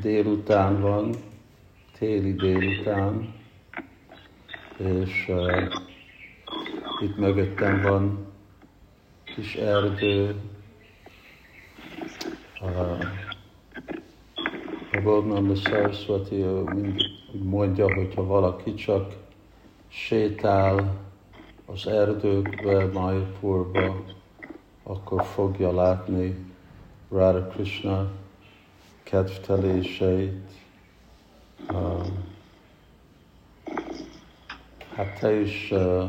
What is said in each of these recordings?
délután van, téli délután, és uh, itt mögöttem van kis erdő, uh, a Bodnanda Saraswati mindig mondja, hogyha valaki csak sétál az erdőkbe, Mayapurba, akkor fogja látni Radha Krishna kedvteléseit. Um, hát te is, uh,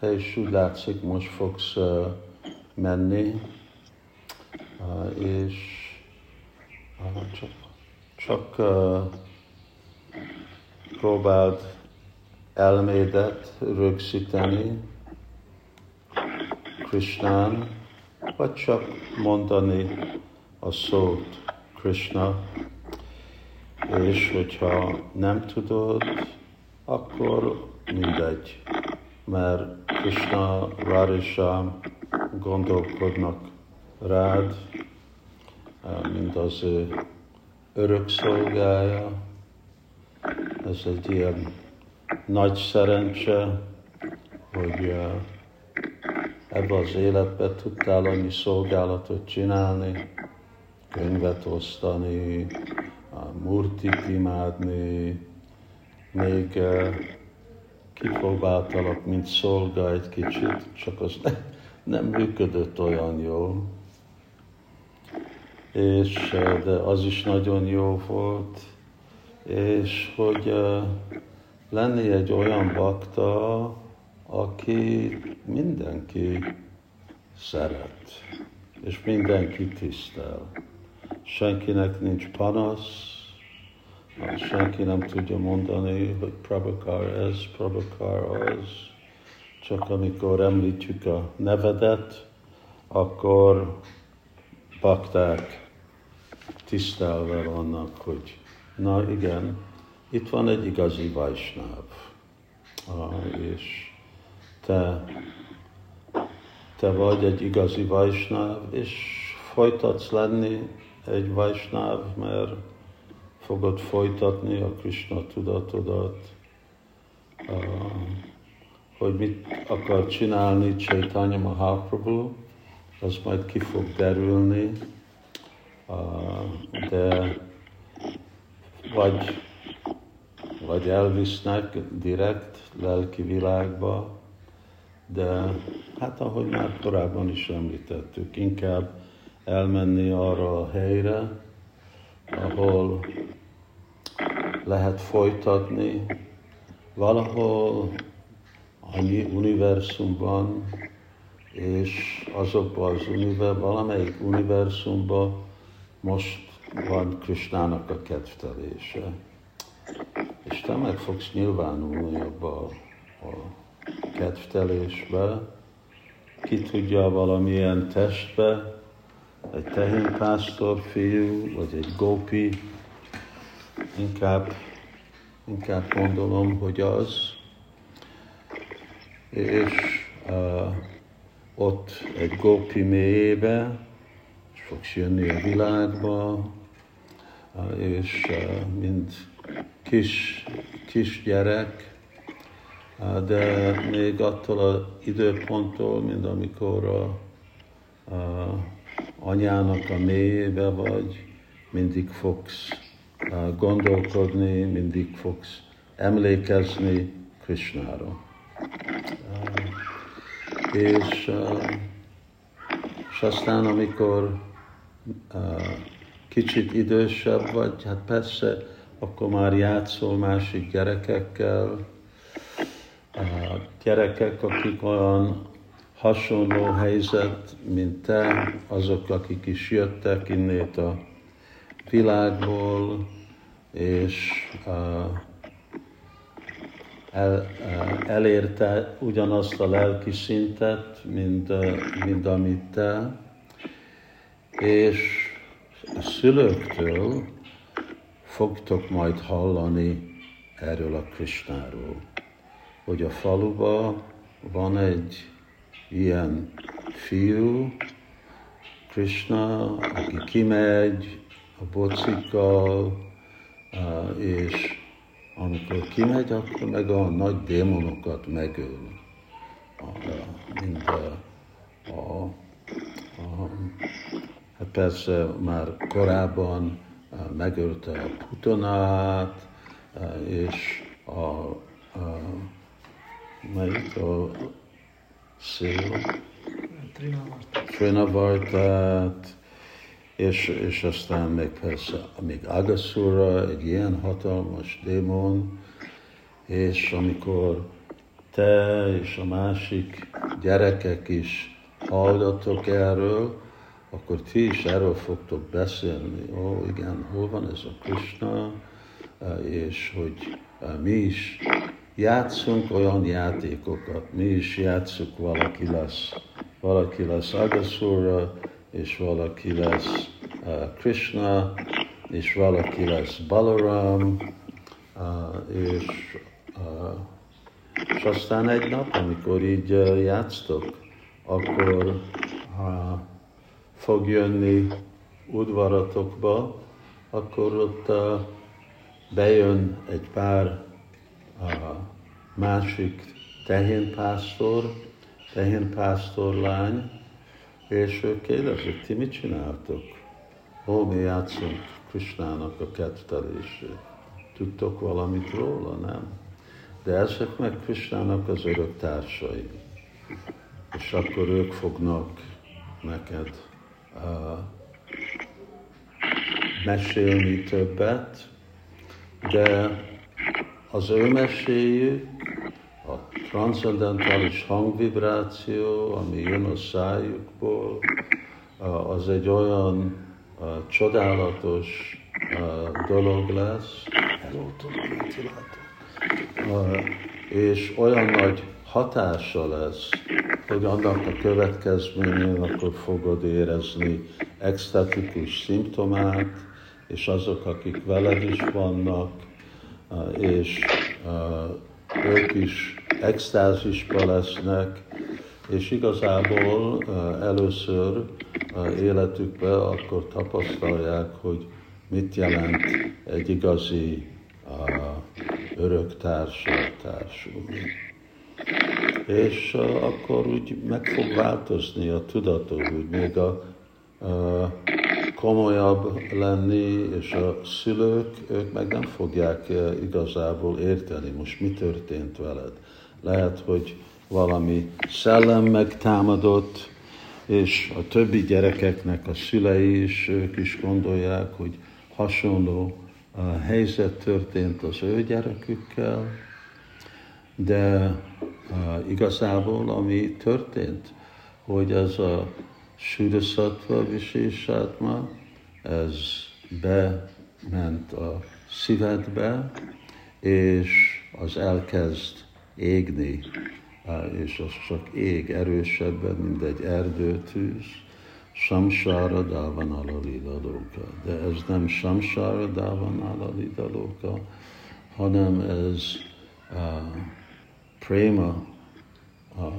te is úgy látszik, most fogsz uh, menni, uh, és csak, csak próbáld elmédet rögzíteni Krishnán, vagy csak mondani a szót Krishna, és hogyha nem tudod, akkor mindegy, mert Krishna, Radhisha gondolkodnak rád, mint az ő örök szolgája. Ez egy ilyen nagy szerencse, hogy ebbe az életbe tudtál annyi szolgálatot csinálni, könyvet osztani, murtit imádni, még kipróbáltalak, mint szolga egy kicsit, csak az ne, nem működött olyan jól. És, de az is nagyon jó volt, és hogy lenni egy olyan bakta, aki mindenki szeret, és mindenki tisztel. Senkinek nincs panasz, senki nem tudja mondani, hogy Prabhakar ez, Prabhakar az. Csak amikor említjük a nevedet, akkor bakták tisztelve vannak, hogy na igen, itt van egy igazi vajsnáv, és te, te vagy egy igazi vajsnáv, és folytatsz lenni egy vajsnáv, mert fogod folytatni a Krishna tudatodat, hogy mit akar csinálni Chaitanya Mahaprabhu, az majd ki fog derülni, de vagy, vagy elvisznek direkt lelki világba, de hát ahogy már korábban is említettük, inkább elmenni arra a helyre, ahol lehet folytatni, valahol annyi univerzumban, és azokban az univerzumban, valamelyik univerzumban most van Krisnának a kedvtelése. És te meg fogsz nyilvánulni abba a, a kedvtelésbe, ki tudja valamilyen testbe, egy tehénpásztor fiú, vagy egy gópi, inkább, inkább gondolom, hogy az, és uh, ott egy gópi mélyébe, és fogsz jönni a világba, uh, és uh, mint kis, kis gyerek, uh, de még attól az időponttól, mint amikor a, a anyának a mélyébe vagy, mindig fogsz gondolkodni, mindig fogsz emlékezni Krishnára. És, és aztán, amikor kicsit idősebb vagy, hát persze, akkor már játszol másik gyerekekkel, gyerekek, akik olyan hasonló helyzet, mint te, azok, akik is jöttek innét a világból, és uh, el, elérte ugyanazt a lelki szintet, mint, mint amit te, és a szülőktől fogtok majd hallani erről a Krisnáról, hogy a faluba van egy ilyen fiú, Krishna, aki kimegy a bocikkal, és amikor kimegy, akkor meg a nagy démonokat megöl. Mind a, a, a, hát persze már korábban megölte a putonát, és a, a melyik a Trinavartát, és, és aztán még persze még Agaszura, egy ilyen hatalmas démon, és amikor te és a másik gyerekek is hallgatok erről, akkor ti is erről fogtok beszélni. Ó, igen, hol van ez a Krishna, és hogy mi is játszunk olyan játékokat, mi is játszunk, valaki lesz, valaki lesz Agasura, és valaki lesz uh, Krishna, és valaki lesz Balaram, uh, és, uh, és aztán egy nap, amikor így uh, játsztok, akkor uh, fog jönni udvaratokba, akkor ott uh, bejön egy pár uh, másik tehénpásztor, lány, és ők kérdezik, ti mit csináltok? Hol mi játszunk Krisnának a kettelését? Tudtok valamit róla, nem? De ezek meg Krisnának az örök társai. És akkor ők fognak neked uh, mesélni többet, de az ő meséjük a transzendentális hangvibráció, ami jön a szájukból, az egy olyan csodálatos dolog lesz, és olyan nagy hatása lesz, hogy annak a következményén akkor fogod érezni extatikus szimptomát, és azok, akik veled is vannak, és ők is extázisba lesznek, és igazából először életükben akkor tapasztalják, hogy mit jelent egy igazi örök társal társulni. És akkor úgy meg fog változni a tudatok, úgy még a, a komolyabb lenni, és a szülők, ők meg nem fogják eh, igazából érteni, most mi történt veled. Lehet, hogy valami szellem megtámadott, és a többi gyerekeknek a szülei is, ők is gondolják, hogy hasonló eh, helyzet történt az ő gyerekükkel, de uh, igazából ami történt, hogy ez a Sudasatva Visésátma, ez bement a szívedbe, és az elkezd égni, és az csak ég erősebben, mint egy erdőtűz. Samsára dávan alalidalóka. De ez nem samsára dávan alalidalóka, hanem ez uh, préma uh,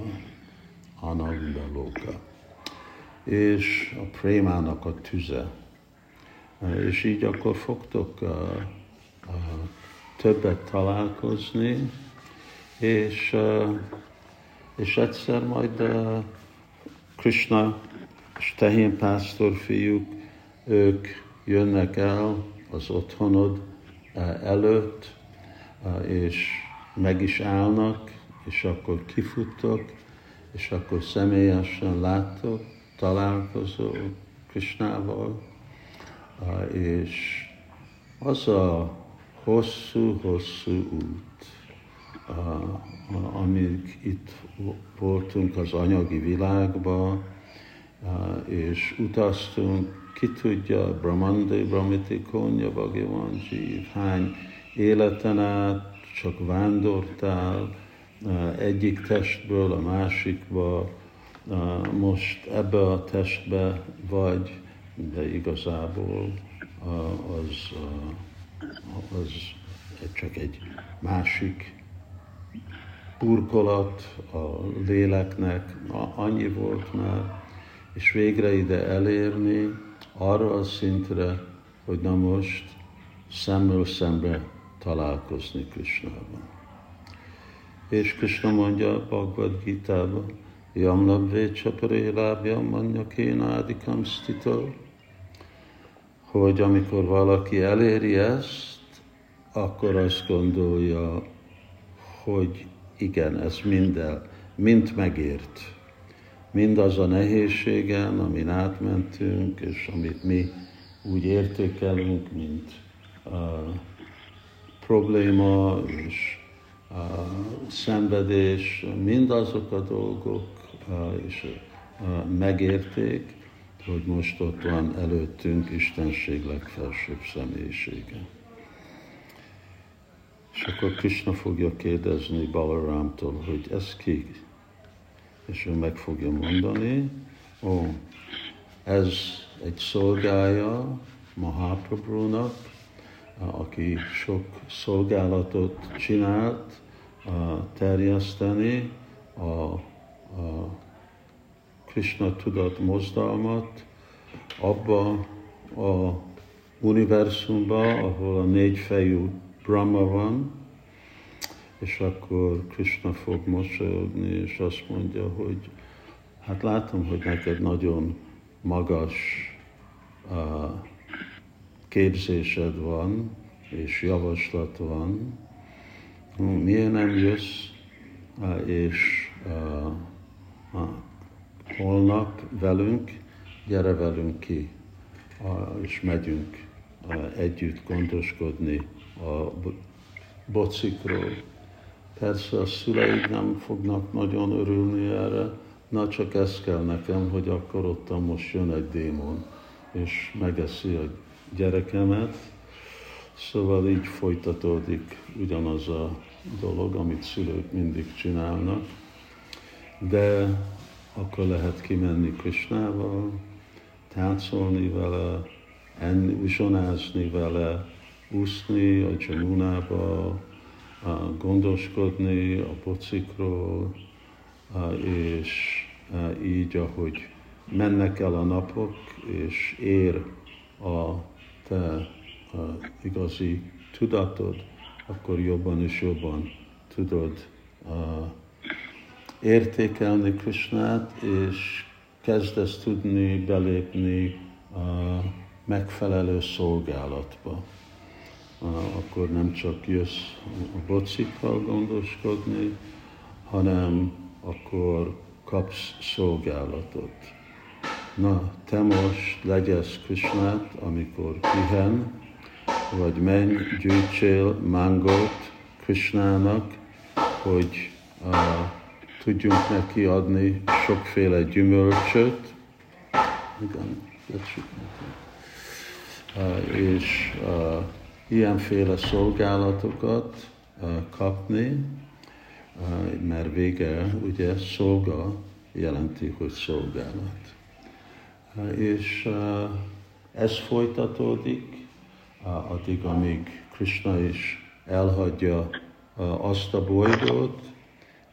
anandalóka és a prémának a tüze. És így akkor fogtok a, a többet találkozni, és, és egyszer majd a Krishna és tehén pásztor fiúk, ők jönnek el az otthonod előtt, és meg is állnak, és akkor kifuttok, és akkor személyesen láttok, találkozó Krisnával, és az a hosszú-hosszú út, amíg itt voltunk az anyagi világba, és utaztunk, ki tudja, Brahmandi, Brahmiti, Konya, Bhagavan, hány életen át csak vándortál egyik testből a másikba, most ebbe a testbe vagy, de igazából az, az csak egy másik burkolat a léleknek, annyi volt már, és végre ide elérni arra a szintre, hogy na most szemmel szembe találkozni Krishnával. És Krishna mondja Bhagavad Gita-ban, Yam labve csapare lábja manya kénádikam stito, hogy amikor valaki eléri ezt, akkor azt gondolja, hogy igen, ez minden, mind megért. Mindaz a nehézségen, amin átmentünk, és amit mi úgy értékelünk, mint uh, probléma és uh, szenvedés, mindazok a dolgok és megérték, hogy most ott van előttünk Istenség legfelsőbb személyisége. És akkor Krishna fogja kérdezni Balarámtól, hogy ez ki? És ő meg fogja mondani, ó, ez egy szolgája Mahaprabhu-nak, aki sok szolgálatot csinált, terjeszteni a, a Krishna tudat mozdalmat abba a univerzumba, ahol a négyfejű Brahma van, és akkor Krishna fog mosolyogni, és azt mondja, hogy hát látom, hogy neked nagyon magas uh, képzésed van, és javaslat van, miért nem jössz, és uh, holnap velünk, gyere velünk ki, és megyünk együtt gondoskodni a bocikról. Persze a szüleid nem fognak nagyon örülni erre, na csak ez kell nekem, hogy akkor ott most jön egy démon, és megeszi a gyerekemet. Szóval így folytatódik ugyanaz a dolog, amit szülők mindig csinálnak. De akkor lehet kimenni Krisnával, táncolni vele, enni, uzsonázni vele, úszni a Jamunába, gondoskodni a pocikról, és így, ahogy mennek el a napok, és ér a te igazi tudatod, akkor jobban és jobban tudod értékelni Krishnát, és kezdesz tudni belépni a megfelelő szolgálatba akkor nem csak jössz a bocikkal gondoskodni, hanem akkor kapsz szolgálatot. Na, te most legyesz Krisnát, amikor pihen, vagy menj, gyűjtsél mangót Krisnának, hogy uh, tudjunk neki adni sokféle gyümölcsöt. Igen, uh, és uh, ilyenféle szolgálatokat kapni, mert vége ugye szolga jelenti, hogy szolgálat. És ez folytatódik addig, amíg Krishna is elhagyja azt a bolygót,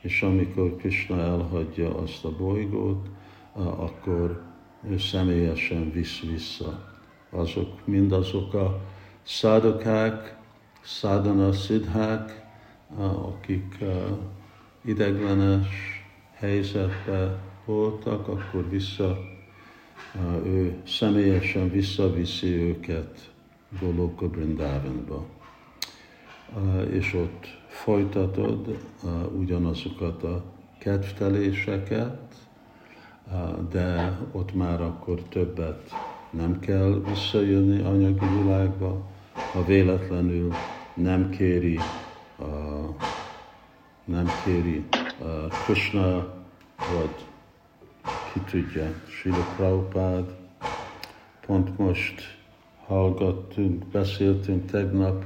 és amikor Krishna elhagyja azt a bolygót, akkor ő személyesen visz vissza azok, mindazok a szádokák, szádana szidhák, akik ideglenes helyzetben voltak, akkor vissza, ő személyesen visszaviszi őket Goloka Brindavanba. És ott folytatod ugyanazokat a kedvteléseket, de ott már akkor többet nem kell visszajönni anyagi világba, ha véletlenül nem kéri, nem kéri Krishna, vagy ki tudja, Srila Prabhupád. Pont most hallgattunk, beszéltünk tegnap,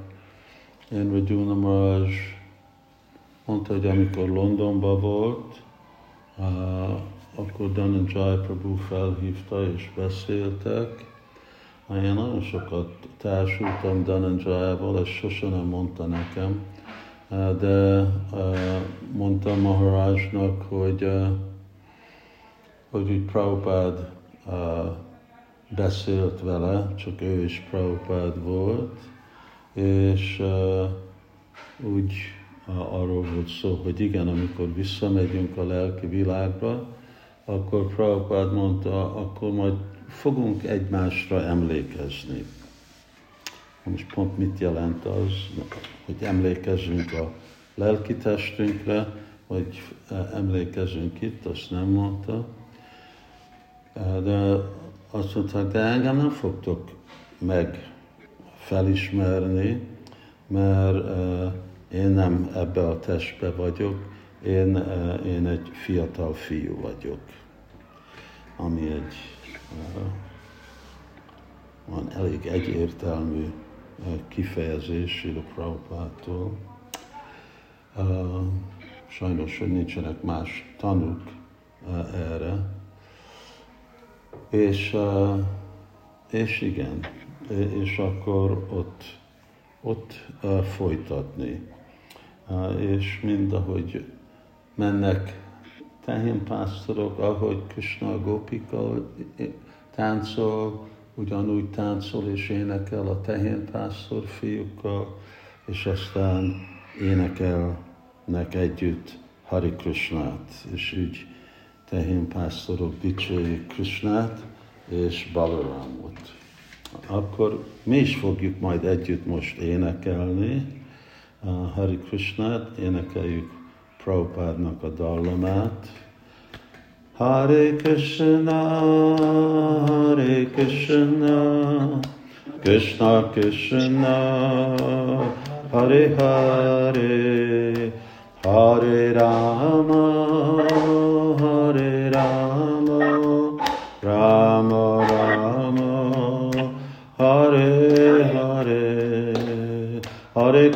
én vagy Maraj mondta, hogy amikor Londonban volt, uh, akkor Dhananjay Prabhu felhívta és beszéltek, én nagyon sokat társultam Dhananjaya-val, ezt sose nem mondta nekem, de mondta Maharajnak, hogy, hogy úgy Prabhupád beszélt vele, csak ő is Prabhupád volt, és úgy arról volt szó, hogy igen, amikor visszamegyünk a lelki világba, akkor Prabhupád mondta, akkor majd fogunk egymásra emlékezni. Most pont mit jelent az, hogy emlékezzünk a lelki testünkre, vagy emlékezünk itt, azt nem mondta. De azt mondták, de engem nem fogtok meg felismerni, mert én nem ebbe a testbe vagyok, én, én egy fiatal fiú vagyok, ami egy van elég egyértelmű kifejezés Sila Prabhupától. Sajnos, hogy nincsenek más tanúk erre. És, és igen, és akkor ott, ott folytatni. És mind ahogy mennek tehénpásztorok, ahogy Krishna Gopika táncol, ugyanúgy táncol és énekel a tehénpásztor fiúkkal, és aztán énekelnek együtt Hari Krishnát, és így tehénpásztorok dicsőjük Krishnát és Balaramot. Akkor mi is fogjuk majd együtt most énekelni Hari Krishnát, énekeljük Prabhupádnak a dallamát, Hare Krishna, Hare Krishna, Krishna Krishna, Hare Hare, Hare Rama,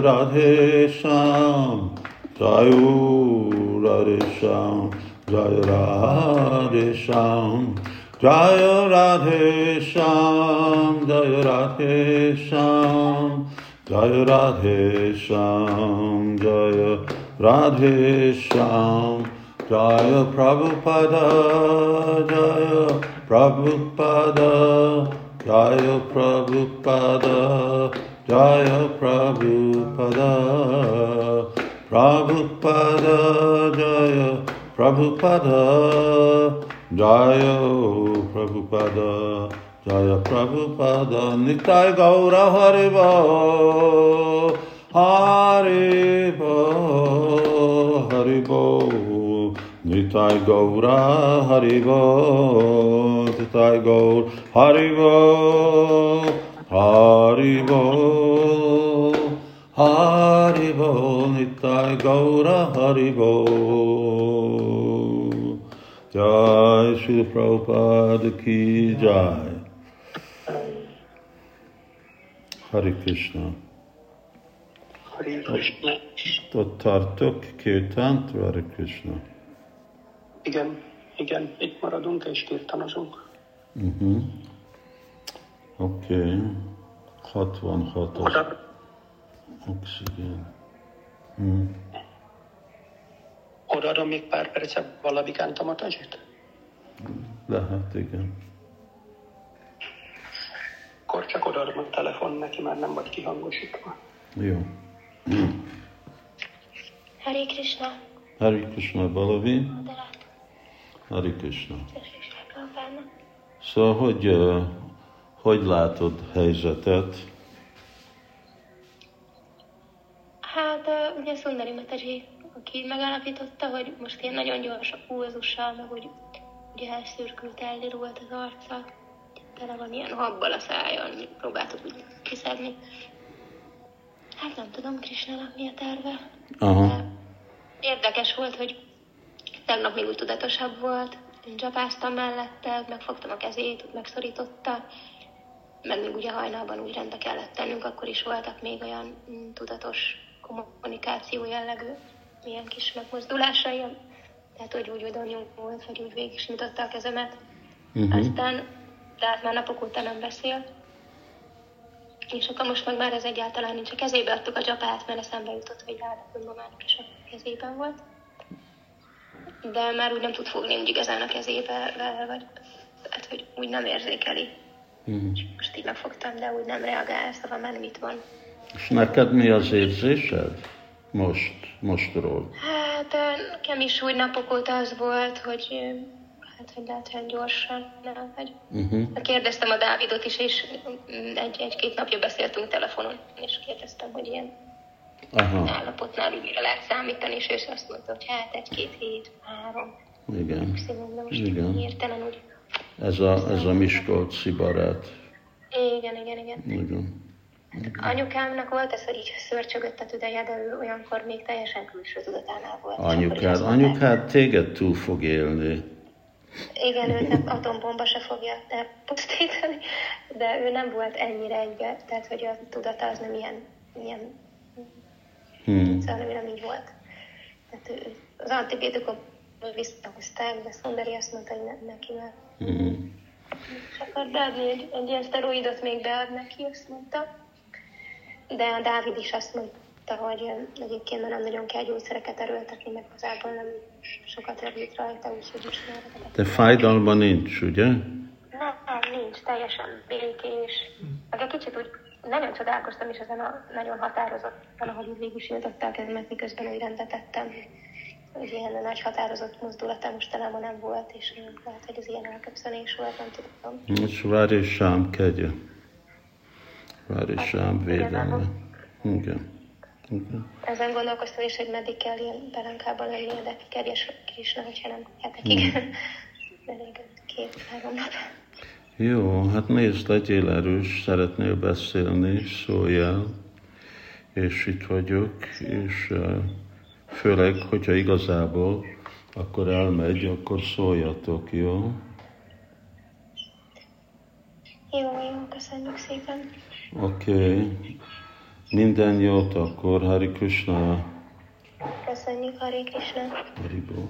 Radhe श्याम Jai राधे श्याम Jai राधे श्याम Jai राधे श्याम Jai राधे श्याम Jai राधे श्याम Jai राधे श्याम Jai प्रभुपद Jai प्रभुपद Jai Prabhupad. Jaya Prabhupada, Prabhupada, Jaya Prabhupada, Jaya Prabhupada. Jaya Prabhupada Nitai Gaura Haribo Haribo Haribo Nitai Gaura Haribo Nitai Gaur Haribo Haribo Haribo Nitai Gaura Haribo Jai Shri Prabhupada Ki Jai Hari Krishna. Hari Krishna. Ott tartok, kirtánt, Hari Krishna. Igen, igen, itt maradunk és kirtanozunk. Uh-huh. Oké. Okay. 66 Oda, oxigén. Hmm. odaadom még pár percet Valadikántomat ezért? Lehet, igen. Akkor csak odaadom a telefon neki, már nem vagy kihangosítva. Jó. Hare Krishna, Hari Krishna Balavi, Hari Krishna. Krishna Prabhupádnak. Szóval, hogy, uh, hogy látod helyzetet? Hát ugye Szundari Mataji, aki megállapította, hogy most ilyen nagyon gyors a pulzussal, meg hogy ugye elszürkült, eldirult az arca, tele van ilyen habbal a szájon, próbáltuk úgy kiszedni. Hát nem tudom, Krisnának mi a terve. Aha. De Érdekes volt, hogy tegnap még úgy tudatosabb volt, én csapáztam mellette, megfogtam a kezét, úgy megszorította, meg még ugye hajnalban úgy rendbe kellett tennünk, akkor is voltak még olyan mm, tudatos kommunikáció jellegű, ilyen kis megmozdulásai, tehát hogy úgy oda nyúlt, vagy úgy végig is nyitotta a kezemet. Uh-huh. Aztán, de hát már napok óta nem beszél. És akkor most meg már ez egyáltalán nincs. A kezébe adtuk a csapát, mert eszembe jutott, hogy ráadásul mamának is a kezében volt. De már úgy nem tud fogni úgy igazán a kezébe, vagy tehát, hogy úgy nem érzékeli. Uh-huh. Most így megfogtam, de úgy nem reagál, szóval már nem itt van. És neked mi az érzésed? Most, mostról. Hát nekem is úgy napok óta az volt, hogy hát, hogy lehet olyan gyorsan, nem, vagy Uh-huh. Kérdeztem a Dávidot is, és mm, egy, egy-két napja beszéltünk telefonon, és kérdeztem, hogy ilyen Aha, állapotnál mire lehet számítani, és ő azt mondta, hogy hát egy-két hét, három, igen. maximum, de most Igen. hirtelen úgy. Ez a, ez a Miskolci barát. Igen, igen, igen. Igen. Anyukámnak volt ez, hogy így szörcsögött a tüdeje, de ő olyankor még teljesen külső tudatánál volt. Anyukád, anyukád téged túl fog élni. Igen, őt nem atombomba se fogja elpusztítani, de ő nem volt ennyire egybe, tehát hogy a tudata az nem ilyen, ilyen Hmm. szóval nem, nem így volt. Tehát ő, az antibiotikum visszahozták, de Szondari azt mondta, hogy ne, neki már Hmm. és akar beadni egy, egy ilyen szteroidot még bead neki, azt mondta. De a Dávid is azt mondta, hogy egyébként már nem nagyon kell gyógyszereket erőltetni, meg igazából nem sokat erőt rajta, úgyhogy is De fájdalma nincs, ugye? Nem, nem, nincs, teljesen békés. Meg egy kicsit úgy nagyon csodálkoztam is ezen a nagyon határozottan, ahogy végig is nyitotta a kezemet, miközben úgy rendet tettem. Hogy ilyen nagy határozott mozdulata mostanában nem volt, és lehet, hogy ez ilyen elköszönés volt, nem tudom. És várj és sám kegye. Várj és sám védelme. Igen. Igen. Ezen gondolkoztam is, hogy meddig kell ilyen belenkában lennie, de kedves Krisna, hogyha nem hetekig. Elég két-három nap. Jó, hát nézd, legyél erős, szeretnél beszélni, szólj el, és itt vagyok, és uh, főleg, hogyha igazából akkor elmegy, akkor szóljatok, jó? Jó, jó, köszönjük szépen. Oké. Okay. Minden jót akkor, Hari Krishna, Köszönjük, Hari Krishna. Haribo.